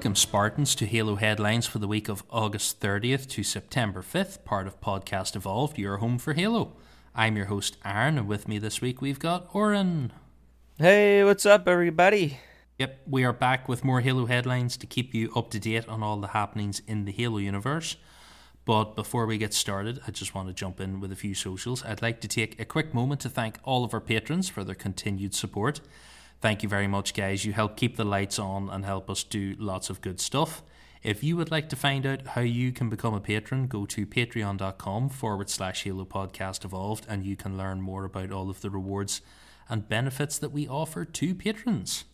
to Halo Headlines. Welcome, Spartans, to Halo Headlines for the week of August 30th to September 5th, part of Podcast Evolved, your home for Halo. I'm your host, Aaron, and with me this week we've got Oren. Hey, what's up, everybody? Yep, we are back with more Halo headlines to keep you up to date on all the happenings in the Halo universe. But before we get started, I just want to jump in with a few socials. I'd like to take a quick moment to thank all of our patrons for their continued support. Thank you very much, guys. You help keep the lights on and help us do lots of good stuff. If you would like to find out how you can become a patron, go to patreon.com forward slash Halo Podcast Evolved and you can learn more about all of the rewards and benefits that we offer to patrons.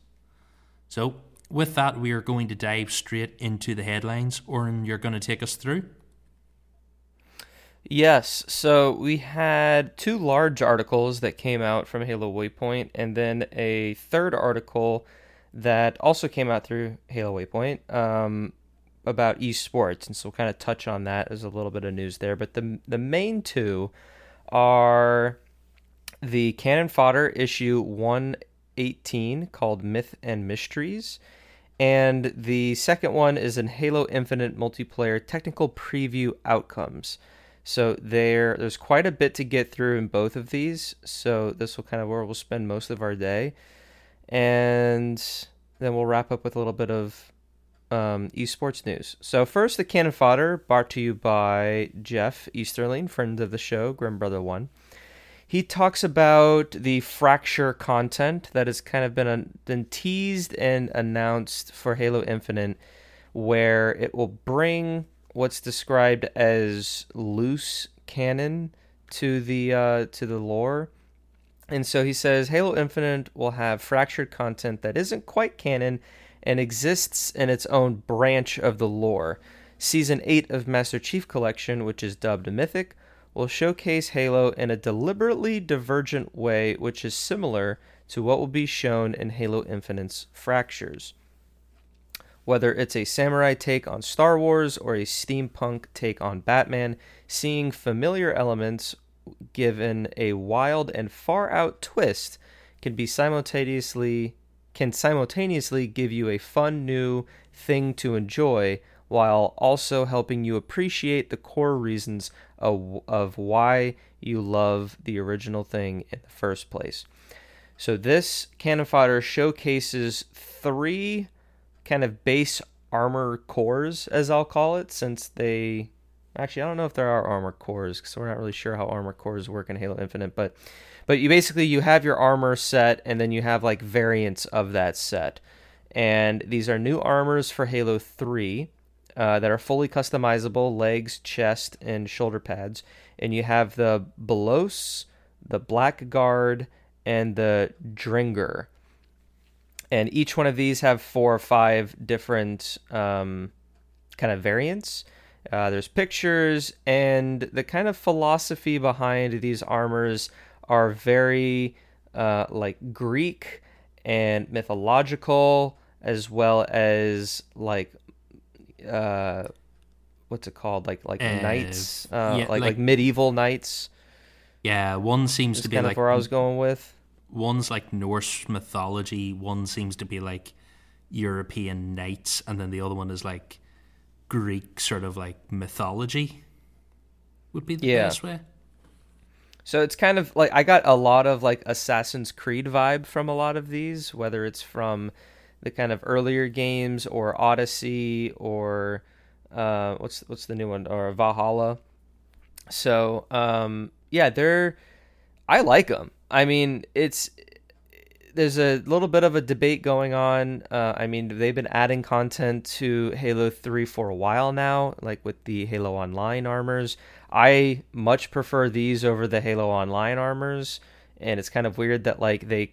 So, with that, we are going to dive straight into the headlines. Oren, you're going to take us through? Yes, so we had two large articles that came out from Halo Waypoint, and then a third article that also came out through Halo Waypoint um, about esports, and so we'll kind of touch on that as a little bit of news there. But the the main two are the Canon Fodder issue 118 called Myth and Mysteries. And the second one is in Halo Infinite multiplayer technical preview outcomes. So there there's quite a bit to get through in both of these. So this will kind of where we'll spend most of our day. And then we'll wrap up with a little bit of um, esports news. So first, the canon fodder brought to you by Jeff Easterling, friend of the show, Grim Brother One he talks about the fracture content that has kind of been, been teased and announced for Halo Infinite, where it will bring what's described as loose canon to the uh, to the lore. And so he says Halo Infinite will have fractured content that isn't quite canon and exists in its own branch of the lore. Season 8 of Master Chief Collection, which is dubbed Mythic, will showcase Halo in a deliberately divergent way, which is similar to what will be shown in Halo Infinite's Fractures. Whether it's a samurai take on Star Wars or a steampunk take on Batman, seeing familiar elements given a wild and far out twist can be simultaneously can simultaneously give you a fun new thing to enjoy while also helping you appreciate the core reasons of, of why you love the original thing in the first place. So this canon fodder showcases three kind of base armor cores, as I'll call it, since they actually I don't know if there are armor cores because we're not really sure how armor cores work in Halo Infinite, but but you basically you have your armor set and then you have like variants of that set. And these are new armors for Halo 3 uh, that are fully customizable legs, chest, and shoulder pads. And you have the Belos, the Blackguard, and the Dringer. And each one of these have four or five different um, kind of variants. Uh, there's pictures, and the kind of philosophy behind these armors are very uh, like Greek and mythological, as well as like uh, what's it called? Like like uh, knights, uh, yeah, like, like, like medieval knights. Yeah, one seems to be like where I was going with. One's like Norse mythology. One seems to be like European knights, and then the other one is like Greek sort of like mythology. Would be the yeah. best way. So it's kind of like I got a lot of like Assassin's Creed vibe from a lot of these, whether it's from the kind of earlier games or Odyssey or uh, what's what's the new one or Valhalla. So um, yeah, they're I like them. I mean, it's there's a little bit of a debate going on. Uh, I mean, they've been adding content to Halo 3 for a while now, like with the Halo Online armors. I much prefer these over the Halo Online armors, and it's kind of weird that like they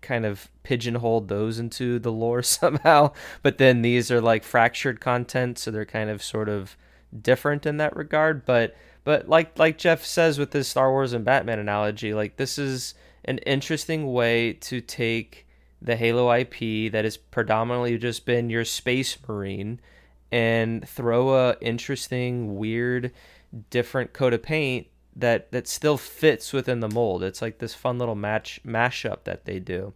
kind of pigeonholed those into the lore somehow. But then these are like fractured content, so they're kind of sort of different in that regard. But but like like Jeff says with this Star Wars and Batman analogy, like this is an interesting way to take the Halo IP that has predominantly just been your space marine and throw a interesting, weird, different coat of paint that that still fits within the mold. It's like this fun little match mashup that they do.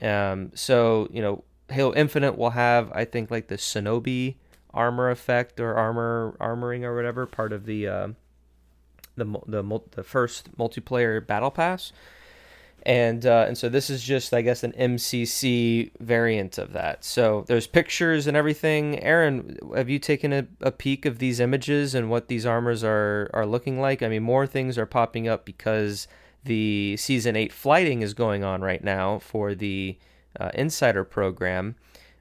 Um, so you know, Halo Infinite will have, I think, like the Shinobi armor effect or armor armoring or whatever part of the uh, the the the first multiplayer battle pass and uh, and so this is just I guess an MCC variant of that. So there's pictures and everything. Aaron, have you taken a, a peek of these images and what these armors are are looking like? I mean, more things are popping up because the season eight flighting is going on right now for the uh, Insider program.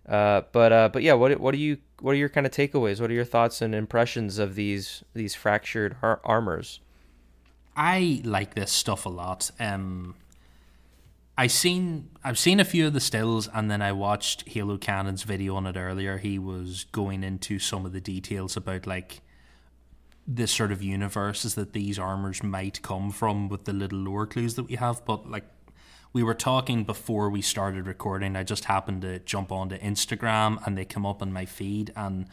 Uh, but uh, but yeah, what what are you what are your kind of takeaways? What are your thoughts and impressions of these these fractured har- armors? I like this stuff a lot. Um, I seen I've seen a few of the stills, and then I watched Halo Canon's video on it earlier. He was going into some of the details about like the sort of universes that these armors might come from with the little lore clues that we have. But like we were talking before we started recording, I just happened to jump onto Instagram and they come up on my feed, and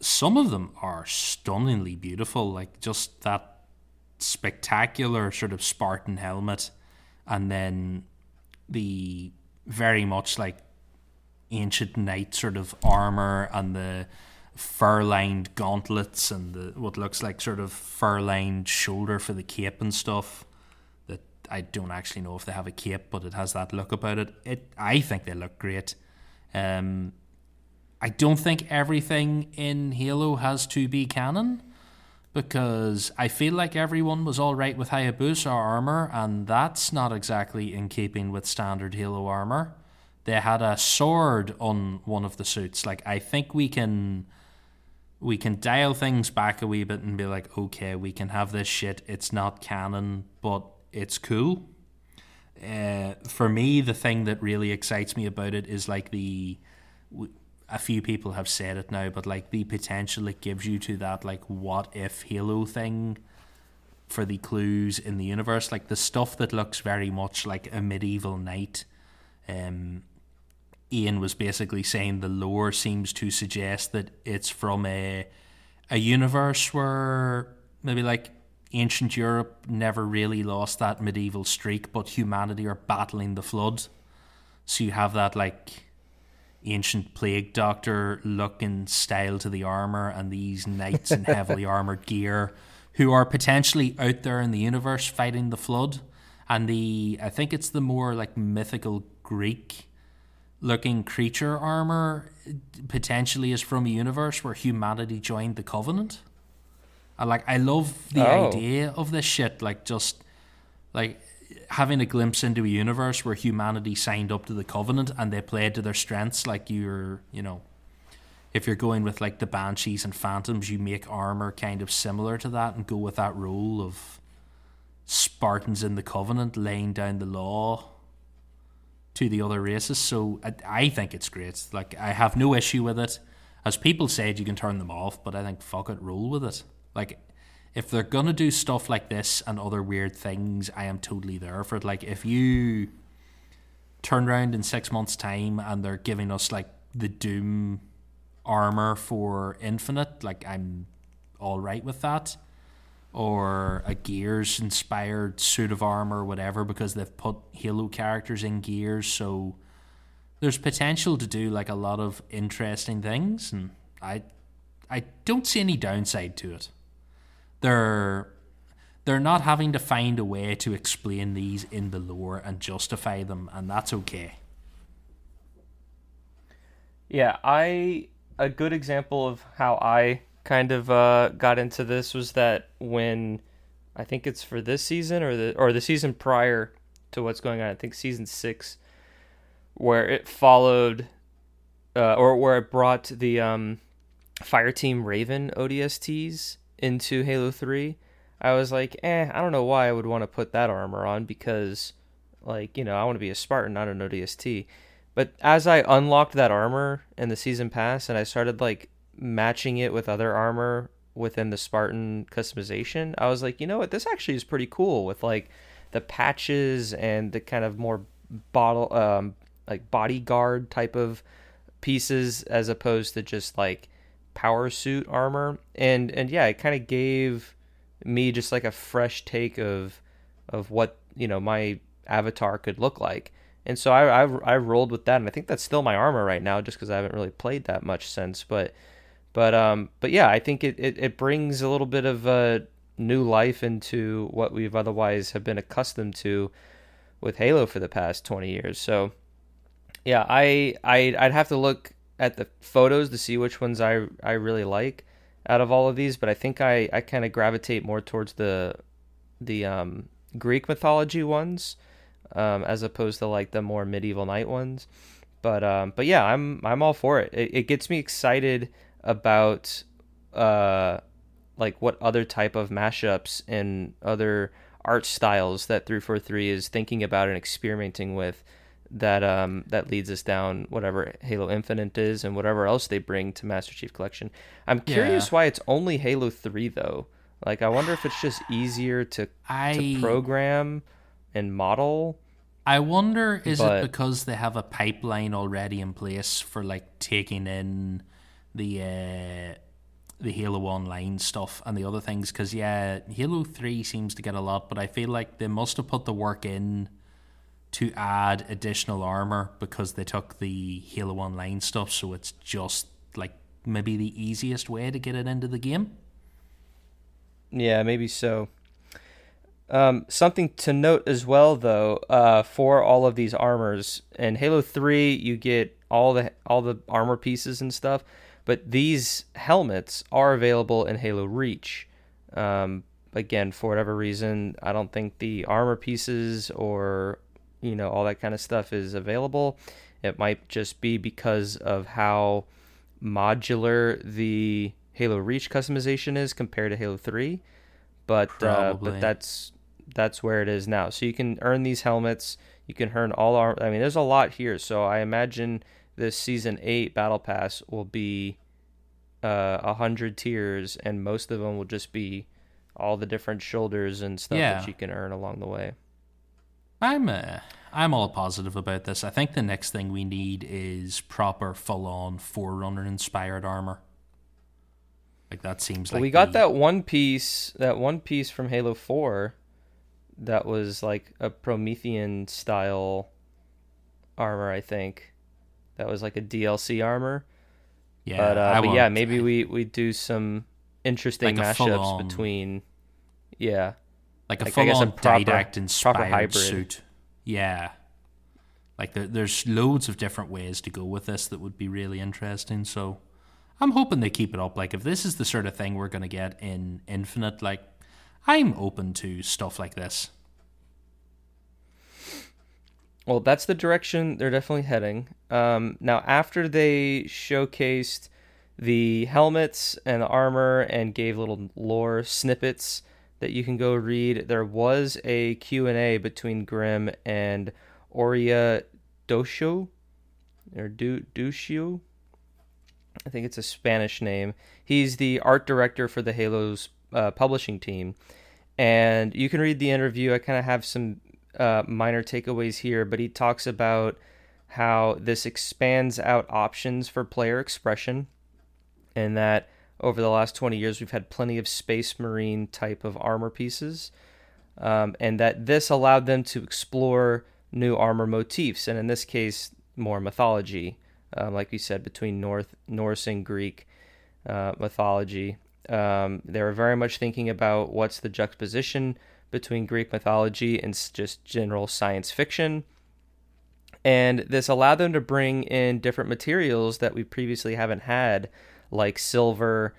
some of them are stunningly beautiful. Like just that spectacular sort of Spartan helmet, and then the very much like ancient knight sort of armor and the fur lined gauntlets and the what looks like sort of fur lined shoulder for the cape and stuff. I don't actually know if they have a cape, but it has that look about it. It I think they look great. Um, I don't think everything in Halo has to be canon because I feel like everyone was all right with Hayabusa armor, and that's not exactly in keeping with standard Halo armor. They had a sword on one of the suits. Like I think we can we can dial things back a wee bit and be like, okay, we can have this shit. It's not canon, but it's cool. Uh, for me, the thing that really excites me about it is like the a few people have said it now, but like the potential it gives you to that like what if Halo thing for the clues in the universe, like the stuff that looks very much like a medieval knight. Um, Ian was basically saying the lore seems to suggest that it's from a a universe where maybe like ancient Europe never really lost that medieval streak, but humanity are battling the flood. So you have that like ancient plague doctor looking style to the armor and these knights in heavily armored gear who are potentially out there in the universe fighting the flood and the i think it's the more like mythical greek looking creature armor potentially is from a universe where humanity joined the covenant I like i love the oh. idea of this shit like just like having a glimpse into a universe where humanity signed up to the covenant and they played to their strengths like you're you know if you're going with like the banshees and phantoms you make armor kind of similar to that and go with that role of spartans in the covenant laying down the law to the other races. So I, I think it's great. Like i have no issue with it. As people said you can turn them off but i think fuck it roll with it like if they're gonna do stuff like this and other weird things, I am totally there for it. Like if you turn around in six months' time and they're giving us like the Doom armor for Infinite, like I'm all right with that. Or a Gears inspired suit of armor, whatever, because they've put Halo characters in Gears, so there's potential to do like a lot of interesting things, and I I don't see any downside to it they're they're not having to find a way to explain these in the lore and justify them, and that's okay. Yeah, I a good example of how I kind of uh, got into this was that when I think it's for this season or the or the season prior to what's going on. I think season six, where it followed, uh, or where it brought the um, Fire Team Raven ODSTs into Halo 3, I was like, eh, I don't know why I would want to put that armor on because, like, you know, I want to be a Spartan, not an ODST. But as I unlocked that armor in the season pass and I started, like, matching it with other armor within the Spartan customization, I was like, you know what, this actually is pretty cool with, like, the patches and the kind of more bottle, um, like, bodyguard type of pieces as opposed to just, like, power suit armor and and yeah it kind of gave me just like a fresh take of of what you know my avatar could look like and so I, I, I rolled with that, and I think that's still my armor right now, just because I haven't really played that much since. But but um but yeah, I think it, it, it brings a little bit of uh, new life into what we've otherwise have been accustomed to with Halo for the past twenty years. So yeah, I I I'd have to look at the photos to see which ones I I really like out of all of these, but I think I I kind of gravitate more towards the the um Greek mythology ones um, as opposed to like the more medieval knight ones. But um, but yeah, I'm I'm all for it. It, it gets me excited about uh, like what other type of mashups and other art styles that 343 is thinking about and experimenting with that um that leads us down whatever Halo Infinite is and whatever else they bring to Master Chief Collection. I'm curious yeah. why it's only Halo 3 though. Like I wonder if it's just easier to I... to program and model. I wonder is but, it because they have a pipeline already in place for like taking in the uh, the Halo Online stuff and the other things? Because yeah, Halo Three seems to get a lot, but I feel like they must have put the work in to add additional armor because they took the Halo Online stuff, so it's just like maybe the easiest way to get it into the game. Yeah, maybe so. Um, something to note as well, though, uh, for all of these armors in Halo Three, you get all the all the armor pieces and stuff, but these helmets are available in Halo Reach. Um, again, for whatever reason, I don't think the armor pieces or you know all that kind of stuff is available. It might just be because of how modular the Halo Reach customization is compared to Halo Three, but uh, but that's that's where it is now. So you can earn these helmets. You can earn all our. I mean, there's a lot here. So I imagine this season eight battle pass will be uh, a uh, hundred tiers, and most of them will just be all the different shoulders and stuff yeah. that you can earn along the way. I'm uh, I'm all positive about this. I think the next thing we need is proper full on Forerunner inspired armor. Like that seems well, like we got the... that one piece, that one piece from Halo Four that was like a Promethean style armor, I think. That was like a DLC armor. Yeah, but, uh, but yeah, maybe we we do some interesting like mashups between, yeah, like a like, full on didact inspired suit. Yeah, like there, there's loads of different ways to go with this that would be really interesting. So I'm hoping they keep it up. Like if this is the sort of thing we're gonna get in Infinite, like I'm open to stuff like this. Well, that's the direction they're definitely heading. Um, now, after they showcased the helmets and the armor and gave little lore snippets that you can go read, there was a Q&A between Grim and Oria Dosho, or Dushio. I think it's a Spanish name. He's the art director for the Halo's uh, publishing team. And you can read the interview. I kind of have some uh, minor takeaways here, but he talks about how this expands out options for player expression and that over the last 20 years we've had plenty of space marine type of armor pieces um, and that this allowed them to explore new armor motifs and in this case more mythology um, like we said between north norse and greek uh, mythology um, they were very much thinking about what's the juxtaposition between Greek mythology and just general science fiction. And this allowed them to bring in different materials that we previously haven't had, like silver,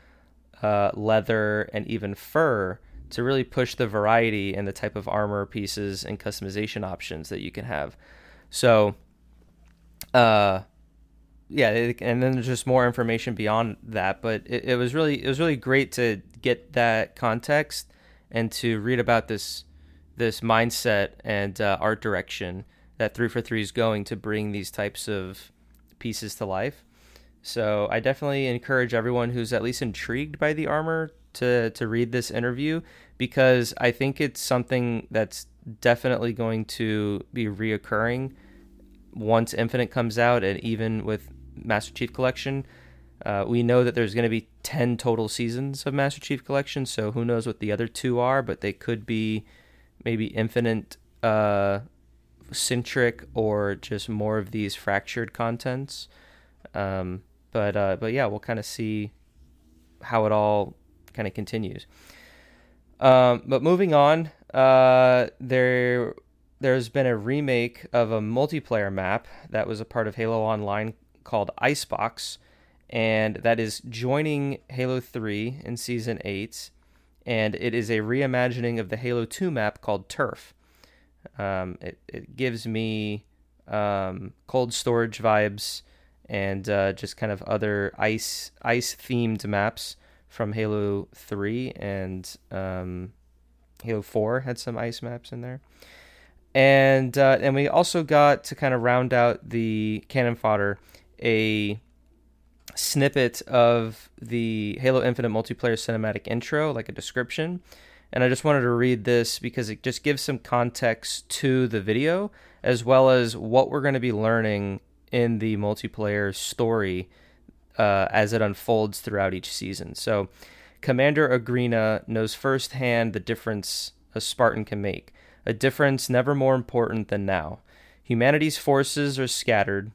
uh, leather, and even fur, to really push the variety and the type of armor pieces and customization options that you can have. So, uh, yeah, and then there's just more information beyond that. But it, it was really it was really great to get that context and to read about this this mindset and uh, art direction that 343 is going to bring these types of pieces to life. So I definitely encourage everyone who's at least intrigued by the armor to to read this interview because I think it's something that's definitely going to be reoccurring once Infinite comes out and even with Master Chief Collection. Uh, we know that there's going to be 10 total seasons of Master Chief Collection, so who knows what the other two are, but they could be maybe infinite uh, centric or just more of these fractured contents. Um, but uh, but yeah, we'll kind of see how it all kind of continues. Um, but moving on, uh, there there's been a remake of a multiplayer map that was a part of Halo Online called Icebox, and that is joining Halo 3 in Season 8, and it is a reimagining of the Halo 2 map called Turf. Um, it, it gives me um, cold storage vibes and uh, just kind of other ice ice themed maps from Halo 3 and um, Halo 4 had some ice maps in there. And uh, and we also got to kind of round out the canon fodder a snippet of the Halo Infinite multiplayer cinematic intro, like a description. And I just wanted to read this because it just gives some context to the video as well as what we're going to be learning in the multiplayer story uh, as it unfolds throughout each season. So, Commander Agryna knows firsthand the difference a Spartan can make, a difference never more important than now. Humanity's forces are scattered.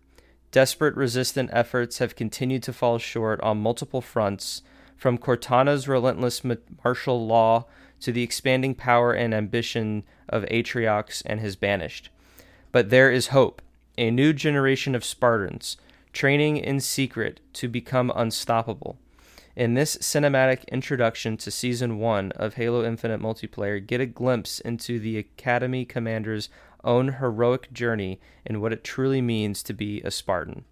Desperate resistant efforts have continued to fall short on multiple fronts, from Cortana's relentless martial law to the expanding power and ambition of Atriox and his banished. But there is hope. A new generation of Spartans, training in secret to become unstoppable. In this cinematic introduction to Season 1 of Halo Infinite multiplayer, get a glimpse into the Academy Commander's own heroic journey and what it truly means to be a Spartan.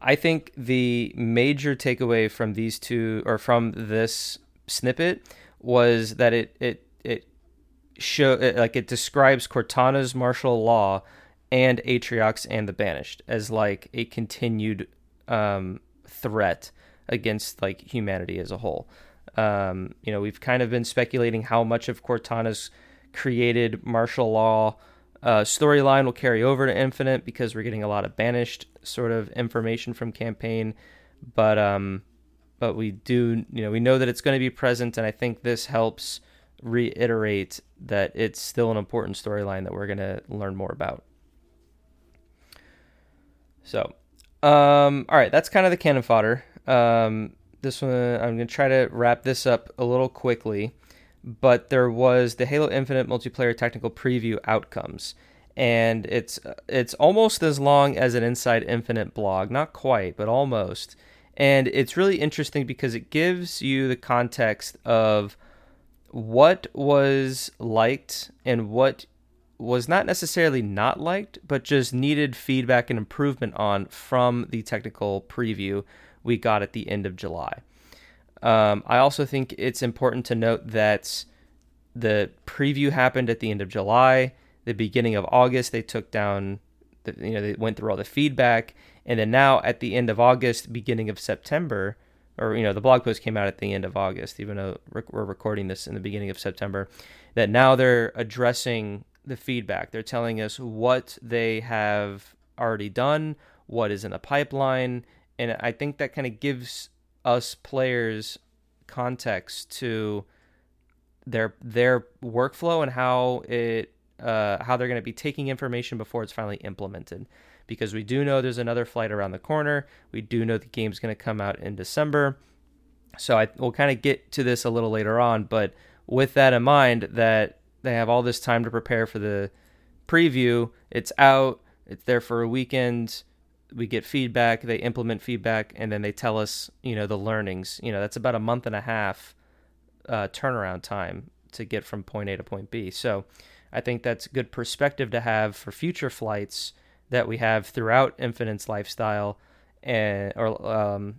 I think the major takeaway from these two, or from this snippet, was that it it it show like it describes Cortana's martial law and Atriox and the Banished as like a continued um, threat against like humanity as a whole. Um, you know, we've kind of been speculating how much of Cortana's created martial law uh, storyline will carry over to Infinite because we're getting a lot of banished sort of information from campaign, but um, but we do you know we know that it's going to be present, and I think this helps reiterate that it's still an important storyline that we're going to learn more about. So, um, all right, that's kind of the canon fodder. Um, this one, I'm going to try to wrap this up a little quickly, but there was the Halo Infinite multiplayer technical preview outcomes, and it's it's almost as long as an Inside Infinite blog, not quite, but almost. And it's really interesting because it gives you the context of what was liked and what was not necessarily not liked, but just needed feedback and improvement on from the technical preview we got at the end of July. Um, I also think it's important to note that the preview happened at the end of July. The beginning of August, they took down, the, you know, they went through all the feedback, and then now at the end of August, beginning of September, or you know, the blog post came out at the end of August, even though we're recording this in the beginning of September. That now they're addressing the feedback. They're telling us what they have already done, what is in the pipeline, and I think that kind of gives us players context to their their workflow and how it uh, how they're going to be taking information before it's finally implemented. Because we do know there's another flight around the corner. We do know the game's going to come out in December. So I will kind of get to this a little later on, but with that in mind, that they have all this time to prepare for the preview. It's out. It's there for a weekend. We get feedback. They implement feedback, and then they tell us, you know, the learnings. You know, that's about a month and a half uh, turnaround time to get from point A to point B. So, I think that's good perspective to have for future flights that we have throughout Infinite's lifestyle and or um,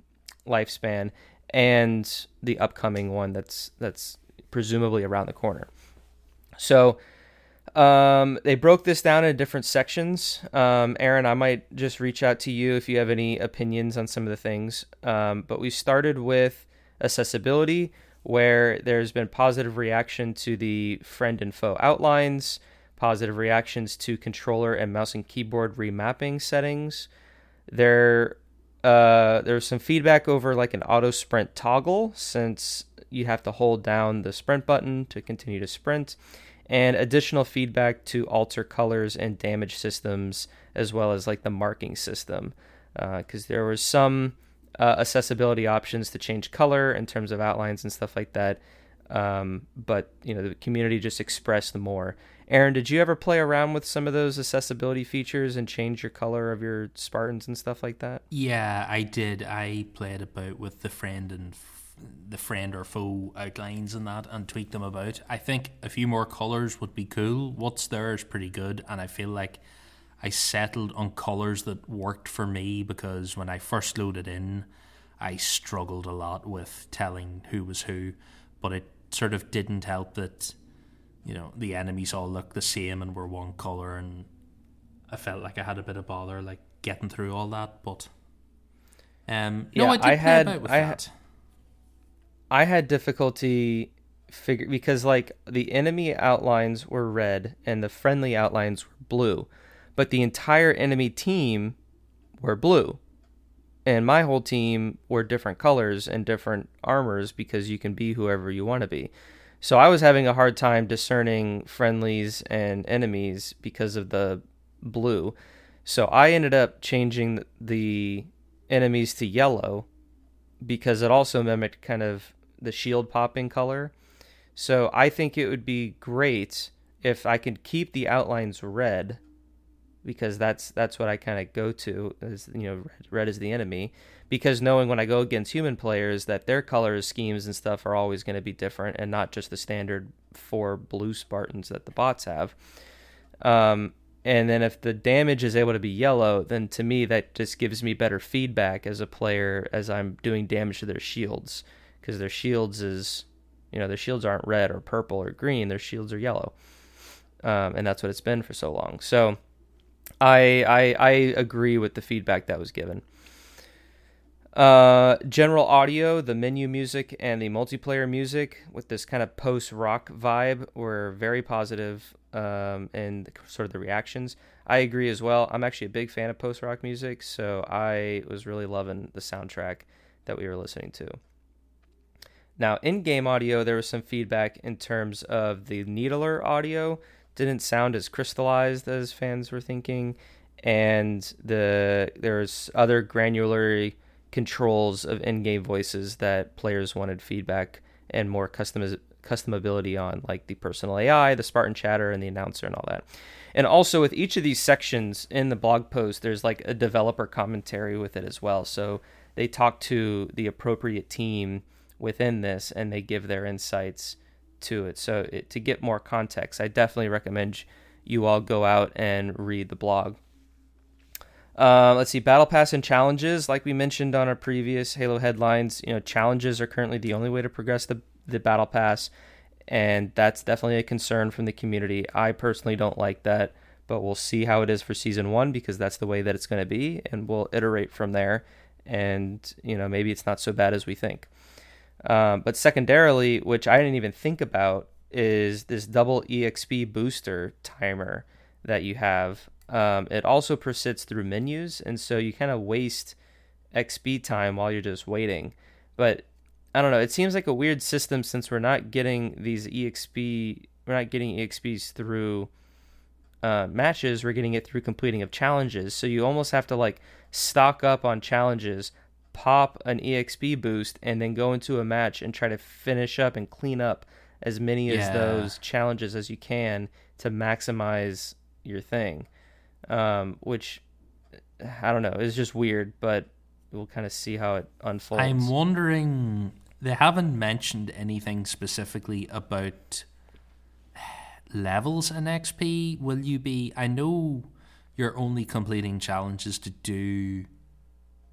lifespan, and the upcoming one that's that's presumably around the corner. So um, they broke this down in different sections. Um, Aaron, I might just reach out to you if you have any opinions on some of the things. Um, but we started with accessibility, where there's been positive reaction to the friend and foe outlines, positive reactions to controller and mouse and keyboard remapping settings. There, uh, there's some feedback over like an auto sprint toggle, since you have to hold down the sprint button to continue to sprint and additional feedback to alter colors and damage systems, as well as like the marking system, because uh, there was some uh, accessibility options to change color in terms of outlines and stuff like that. Um, but you know the community just expressed more. Aaron, did you ever play around with some of those accessibility features and change your color of your Spartans and stuff like that? Yeah, I did. I played about with the friend and the friend or foe outlines and that and tweak them about. I think a few more colors would be cool. What's there is pretty good, and I feel like I settled on colors that worked for me because when I first loaded in, I struggled a lot with telling who was who, but it sort of didn't help that you know the enemies all look the same and were one color and I felt like I had a bit of bother like getting through all that but um no I did I play had about with I, that. I had difficulty figure because like the enemy outlines were red and the friendly outlines were blue but the entire enemy team were blue and my whole team were different colors and different armors because you can be whoever you want to be so I was having a hard time discerning friendlies and enemies because of the blue. So I ended up changing the enemies to yellow because it also mimicked kind of the shield popping color. So I think it would be great if I could keep the outlines red because that's that's what I kind of go to is you know red, is the enemy because knowing when I go against human players that their color schemes and stuff are always going to be different and not just the standard four blue Spartans that the bots have. Um, and then if the damage is able to be yellow, then to me that just gives me better feedback as a player as I'm doing damage to their shields because their shields is you know their shields aren't red or purple or green, their shields are yellow. Um, and that's what it's been for so long. So I I I agree with the feedback that was given. Uh, general audio, the menu music, and the multiplayer music with this kind of post rock vibe were very positive, um, and sort of the reactions. I agree as well. I'm actually a big fan of post rock music, so I was really loving the soundtrack that we were listening to. Now, in game audio, there was some feedback in terms of the needler audio didn't sound as crystallized as fans were thinking, and the there's other granular controls of in-game voices that players wanted feedback and more customiz- customability on, like the personal AI, the Spartan chatter, and the announcer, and all that. And also with each of these sections in the blog post, there's like a developer commentary with it as well. So they talk to the appropriate team within this, and they give their insights to it. So it, to get more context, I definitely recommend you all go out and read the blog. Uh, let's see, battle pass and challenges. Like we mentioned on our previous Halo headlines, you know, challenges are currently the only way to progress the the battle pass, and that's definitely a concern from the community. I personally don't like that, but we'll see how it is for season one because that's the way that it's going to be, and we'll iterate from there. And you know, maybe it's not so bad as we think. Um, but secondarily, which I didn't even think about, is this double EXP booster timer that you have um, it also persists through menus, and so you kind of waste XP time while you're just waiting. But I don't know. It seems like a weird system since we're not getting these EXP. We're not getting EXPs through uh, matches. We're getting it through completing of challenges. So you almost have to like stock up on challenges, pop an EXP boost, and then go into a match and try to finish up and clean up as many yeah. as those challenges as you can to maximize your thing um, which I don't know it's just weird, but we'll kind of see how it unfolds. I'm wondering they haven't mentioned anything specifically about levels in XP. Will you be? I know you're only completing challenges to do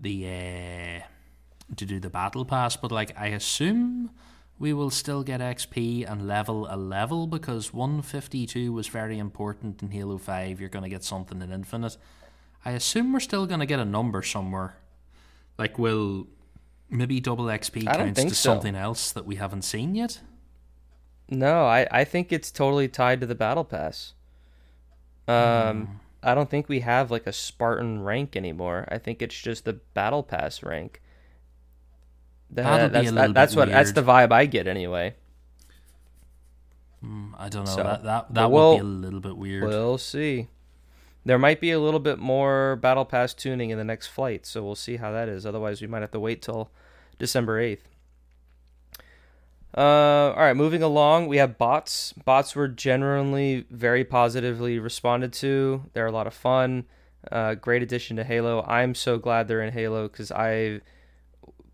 the uh, to do the battle pass, but like I assume we will still get XP and level a level because 152 was very important in Halo 5. You're going to get something in Infinite. I assume we're still going to get a number somewhere. Like, will maybe double XP counts to so. something else that we haven't seen yet? No, I, I think it's totally tied to the Battle Pass. Um, mm. I don't think we have like a Spartan rank anymore. I think it's just the Battle Pass rank. That, that's that, that's what weird. that's the vibe I get anyway. Mm, I don't know. So, that that, that would we'll, be a little bit weird. We'll see. There might be a little bit more Battle Pass tuning in the next flight, so we'll see how that is. Otherwise, we might have to wait till December 8th. Uh, all right, moving along, we have bots. Bots were generally very positively responded to. They're a lot of fun. Uh, great addition to Halo. I'm so glad they're in Halo because I,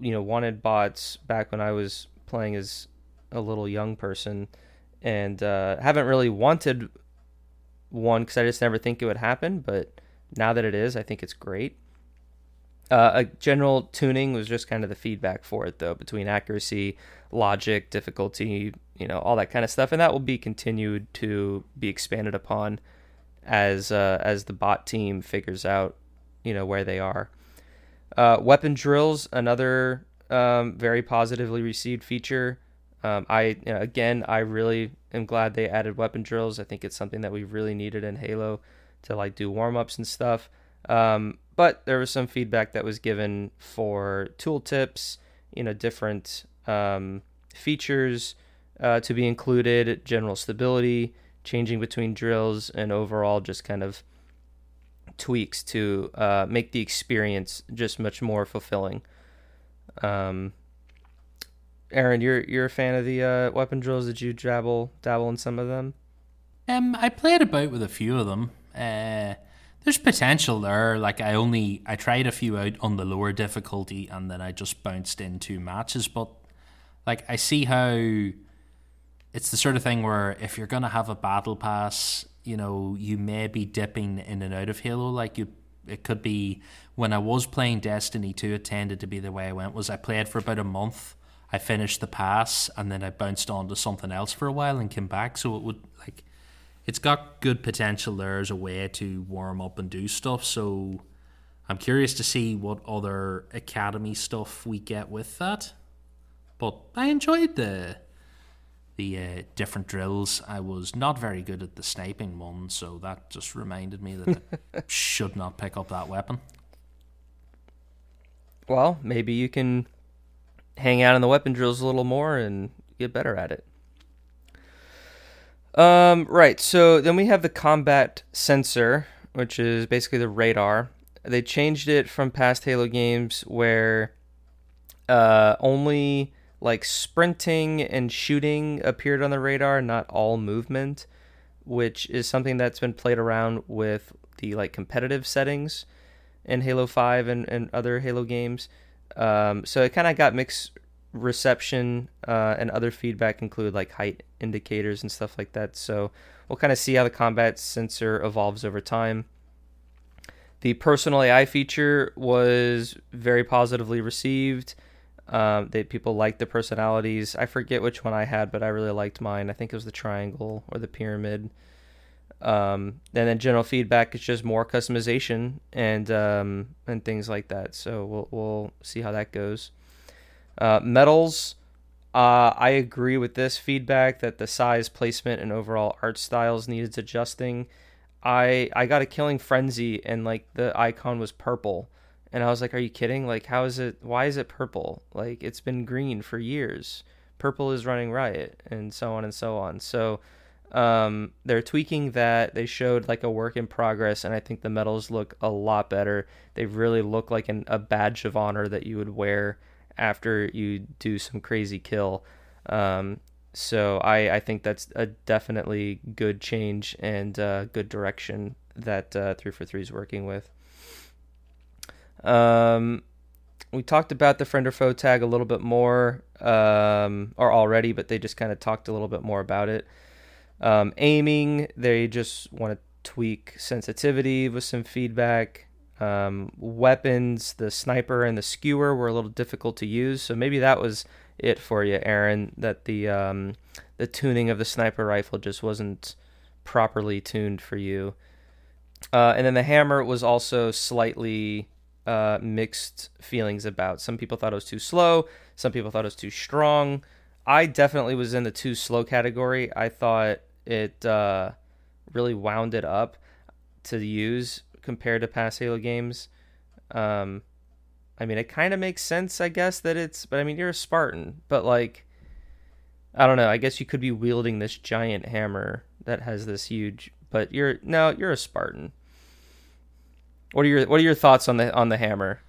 you know, wanted bots back when I was playing as a little young person, and uh, haven't really wanted one because I just never think it would happen. But now that it is, I think it's great. Uh, a general tuning was just kind of the feedback for it, though, between accuracy, logic, difficulty, you know, all that kind of stuff, and that will be continued to be expanded upon as uh, as the bot team figures out, you know, where they are. Uh, weapon drills, another um, very positively received feature. Um, I you know, again, I really am glad they added weapon drills. I think it's something that we really needed in Halo to like do warm ups and stuff. Um, but there was some feedback that was given for tooltips, you know, different um, features uh, to be included, general stability, changing between drills, and overall just kind of tweaks to uh, make the experience just much more fulfilling. Um, Aaron, you're you're a fan of the uh, weapon drills. Did you dabble dabble in some of them? Um, I played about with a few of them. Uh, there's potential there. Like I only I tried a few out on the lower difficulty, and then I just bounced into matches. But like I see how it's the sort of thing where if you're gonna have a battle pass, you know, you may be dipping in and out of Halo. Like you, it could be when I was playing Destiny 2, it tended to be the way I went. Was I played for about a month I finished the pass and then I bounced on to something else for a while and came back. So it would like it's got good potential there as a way to warm up and do stuff. So I'm curious to see what other academy stuff we get with that. But I enjoyed the the uh, different drills. I was not very good at the sniping one, so that just reminded me that I should not pick up that weapon. Well, maybe you can hang out in the weapon drills a little more and get better at it. Um, right. So then we have the combat sensor, which is basically the radar. They changed it from past Halo games where uh, only like sprinting and shooting appeared on the radar, not all movement, which is something that's been played around with the like competitive settings in Halo 5 and, and other Halo games. Um, so it kind of got mixed reception uh, and other feedback include like height indicators and stuff like that. So we'll kind of see how the combat sensor evolves over time. The personal AI feature was very positively received. Um, people liked the personalities. I forget which one I had, but I really liked mine. I think it was the triangle or the pyramid. Um, and then general feedback is just more customization and um, and things like that. So we'll we'll see how that goes. Uh, medals, uh, I agree with this feedback that the size, placement, and overall art styles needed adjusting. I I got a killing frenzy and like the icon was purple, and I was like, "Are you kidding? Like, how is it? Why is it purple? Like, it's been green for years. Purple is running riot, and so on and so on." So um, they're tweaking that. They showed like a work in progress, and I think the medals look a lot better. They really look like an, a badge of honor that you would wear after you do some crazy kill. Um, so I, I think that's a definitely good change and uh, good direction that uh, 343 is working with. Um, we talked about the friend or foe tag a little bit more, um, or already, but they just kind of talked a little bit more about it. Um, aiming, they just want to tweak sensitivity with some feedback. Um, weapons, the sniper and the skewer were a little difficult to use, so maybe that was it for you, Aaron. That the um, the tuning of the sniper rifle just wasn't properly tuned for you. Uh, and then the hammer was also slightly uh, mixed feelings about. Some people thought it was too slow. Some people thought it was too strong. I definitely was in the too slow category. I thought it uh, really wound it up to use compared to past Halo games. Um, I mean, it kind of makes sense, I guess, that it's. But I mean, you're a Spartan, but like, I don't know. I guess you could be wielding this giant hammer that has this huge. But you're no, you're a Spartan. What are your What are your thoughts on the on the hammer?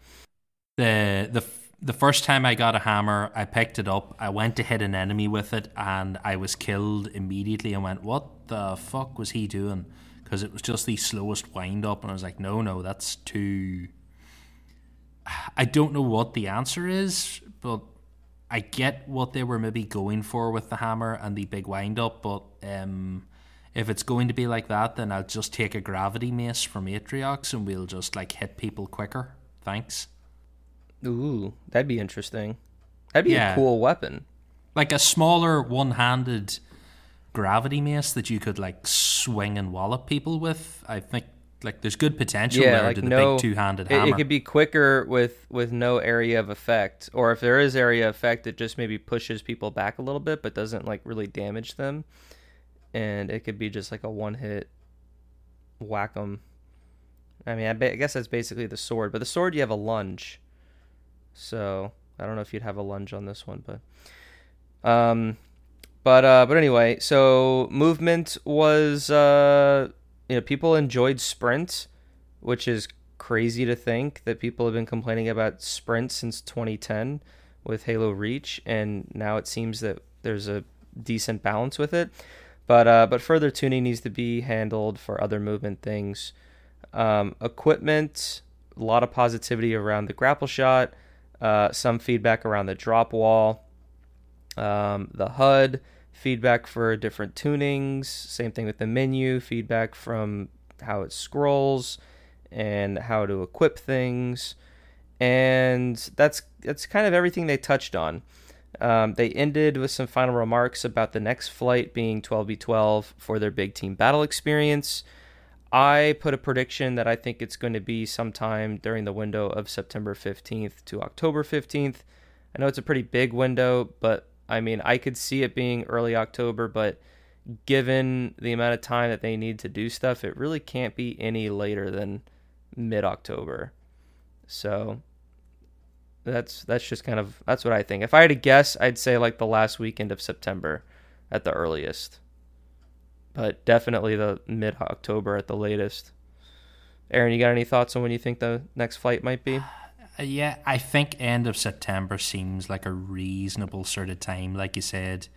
The the the first time I got a hammer, I picked it up. I went to hit an enemy with it, and I was killed immediately. And went, "What the fuck was he doing?" Because it was just the slowest wind up, and I was like, "No, no, that's too." I don't know what the answer is, but I get what they were maybe going for with the hammer and the big wind up, but um, if it's going to be like that, then I'll just take a gravity mace from Atriox and we'll just like hit people quicker. Thanks. Ooh, that'd be interesting. That'd be yeah. a cool weapon. Like a smaller one-handed gravity mace that you could like swing and wallop people with. I think like there's good potential yeah, there like to the no, big two-handed it, hammer. It could be quicker with with no area of effect, or if there is area of effect, it just maybe pushes people back a little bit, but doesn't like really damage them. And it could be just like a one-hit whack 'em. I mean, I, ba- I guess that's basically the sword, but the sword you have a lunge, so I don't know if you'd have a lunge on this one, but um, but uh, but anyway, so movement was uh you know, people enjoyed Sprint, which is crazy to think that people have been complaining about Sprint since 2010 with Halo Reach, and now it seems that there's a decent balance with it. But uh, but further tuning needs to be handled for other movement things. Um, equipment, a lot of positivity around the grapple shot, uh, some feedback around the drop wall, um, the HUD feedback for different tunings. Same thing with the menu, feedback from how it scrolls and how to equip things. And that's that's kind of everything they touched on. Um, they ended with some final remarks about the next flight being 12v12 for their big team battle experience. I put a prediction that I think it's going to be sometime during the window of September 15th to October 15th. I know it's a pretty big window, but I mean, I could see it being early October, but given the amount of time that they need to do stuff, it really can't be any later than mid October. So that's that's just kind of that's what I think. If I had to guess, I'd say like the last weekend of September at the earliest. But definitely the mid October at the latest. Aaron, you got any thoughts on when you think the next flight might be? Uh, yeah, I think end of September seems like a reasonable sort of time. Like you said,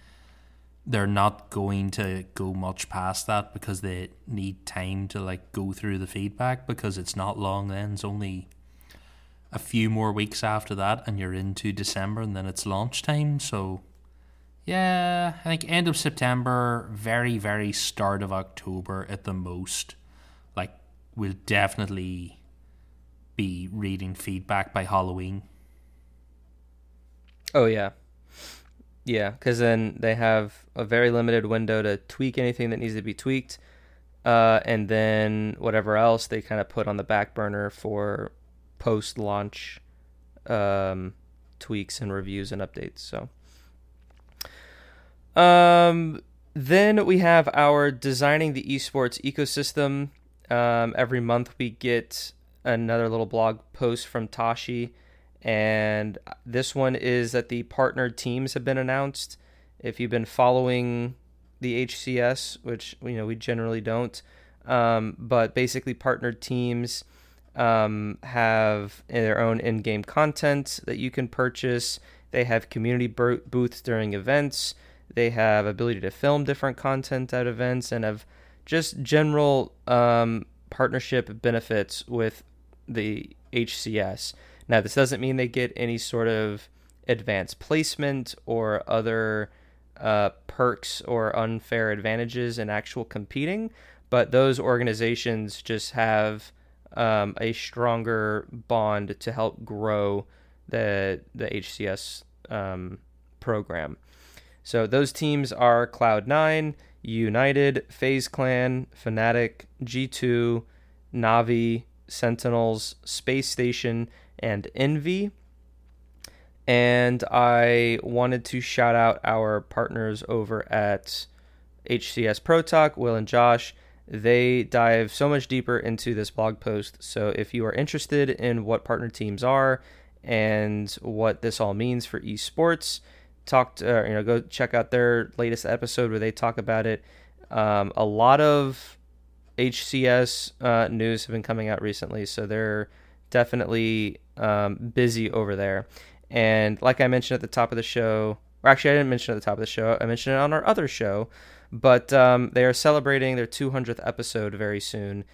they're not going to go much past that because they need time to like go through the feedback because it's not long then. It's only a few more weeks after that and you're into December and then it's launch time. So yeah, I think end of September, very, very start of October at the most. Like we'll definitely be reading feedback by Halloween. Oh yeah, yeah, because then they have a very limited window to tweak anything that needs to be tweaked, uh, and then whatever else they kind of put on the back burner for post-launch um, tweaks and reviews and updates. So, um, then we have our designing the esports ecosystem. Um, every month we get another little blog post from Tashi. And this one is that the partnered teams have been announced. If you've been following the HCS, which you know we generally don't, um, but basically partnered teams um, have their own in-game content that you can purchase. They have community booths during events. They have ability to film different content at events and have just general um, partnership benefits with the HCS. Now, this doesn't mean they get any sort of advanced placement or other uh, perks or unfair advantages in actual competing, but those organizations just have um, a stronger bond to help grow the the HCS um, program. So those teams are Cloud9, United, FaZe Clan, Fnatic, G2, Navi, Sentinels, Spacestation, and Envy. And I wanted to shout out our partners over at HCS Pro Talk, Will and Josh. They dive so much deeper into this blog post. So if you are interested in what partner teams are and what this all means for esports, talked, uh, you know, go check out their latest episode where they talk about it. Um, a lot of HCS uh, news have been coming out recently, so they're definitely um, busy over there. And like I mentioned at the top of the show, or actually, I didn't mention at the top of the show, I mentioned it on our other show, but um, they are celebrating their 200th episode very soon.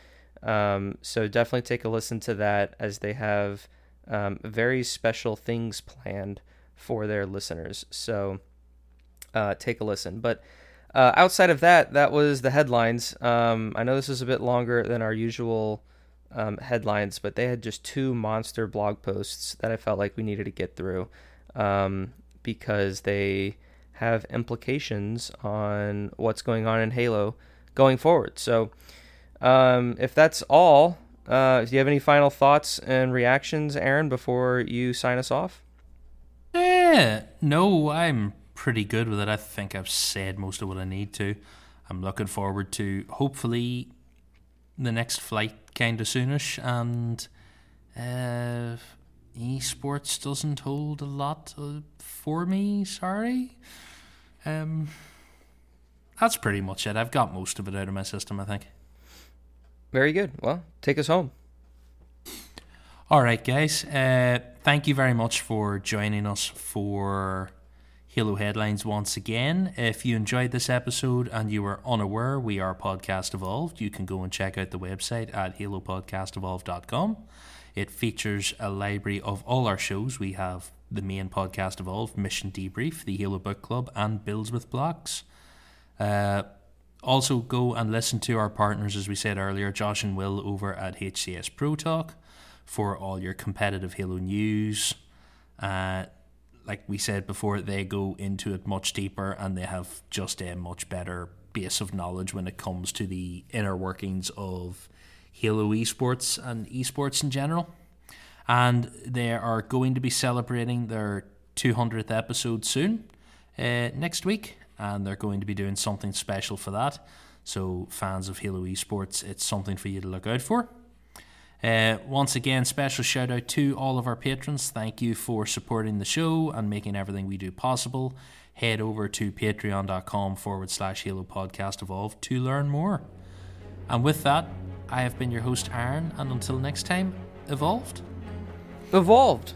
Um, so definitely take a listen to that as they have um, very special things planned for their listeners. So uh, take a listen. But uh, outside of that, that was the headlines. Um, I know this is a bit longer than our usual um, headlines, but they had just two monster blog posts that I felt like we needed to get through um, because they have implications on what's going on in Halo going forward. So, um, if that's all, uh, do you have any final thoughts and reactions, Aaron, before you sign us off? Yeah, no, I'm pretty good with it. I think I've said most of what I need to. I'm looking forward to hopefully the next flight kind of soonish, and uh, esports doesn't hold a lot uh, for me. Sorry. Um, that's pretty much it. I've got most of it out of my system, I think. Very good. Well, take us home. All right, guys. Uh, thank you very much for joining us for Halo Headlines once again. If you enjoyed this episode and you were unaware we are Podcast Evolved, you can go and check out the website at halopodcastevolved.com. It features a library of all our shows. We have the main Podcast Evolved, Mission Debrief, the Halo Book Club, and Builds with Blocks. Uh, also, go and listen to our partners, as we said earlier, Josh and Will over at HCS Pro Talk for all your competitive Halo news. Uh, like we said before, they go into it much deeper and they have just a much better base of knowledge when it comes to the inner workings of Halo esports and esports in general. And they are going to be celebrating their 200th episode soon, uh, next week and they're going to be doing something special for that. So, fans of Halo Esports, it's something for you to look out for. Uh, once again, special shout out to all of our patrons. Thank you for supporting the show and making everything we do possible. Head over to patreon.com forward slash Halo Podcast Evolve to learn more. And with that, I have been your host, Aaron, and until next time, evolved. Evolved.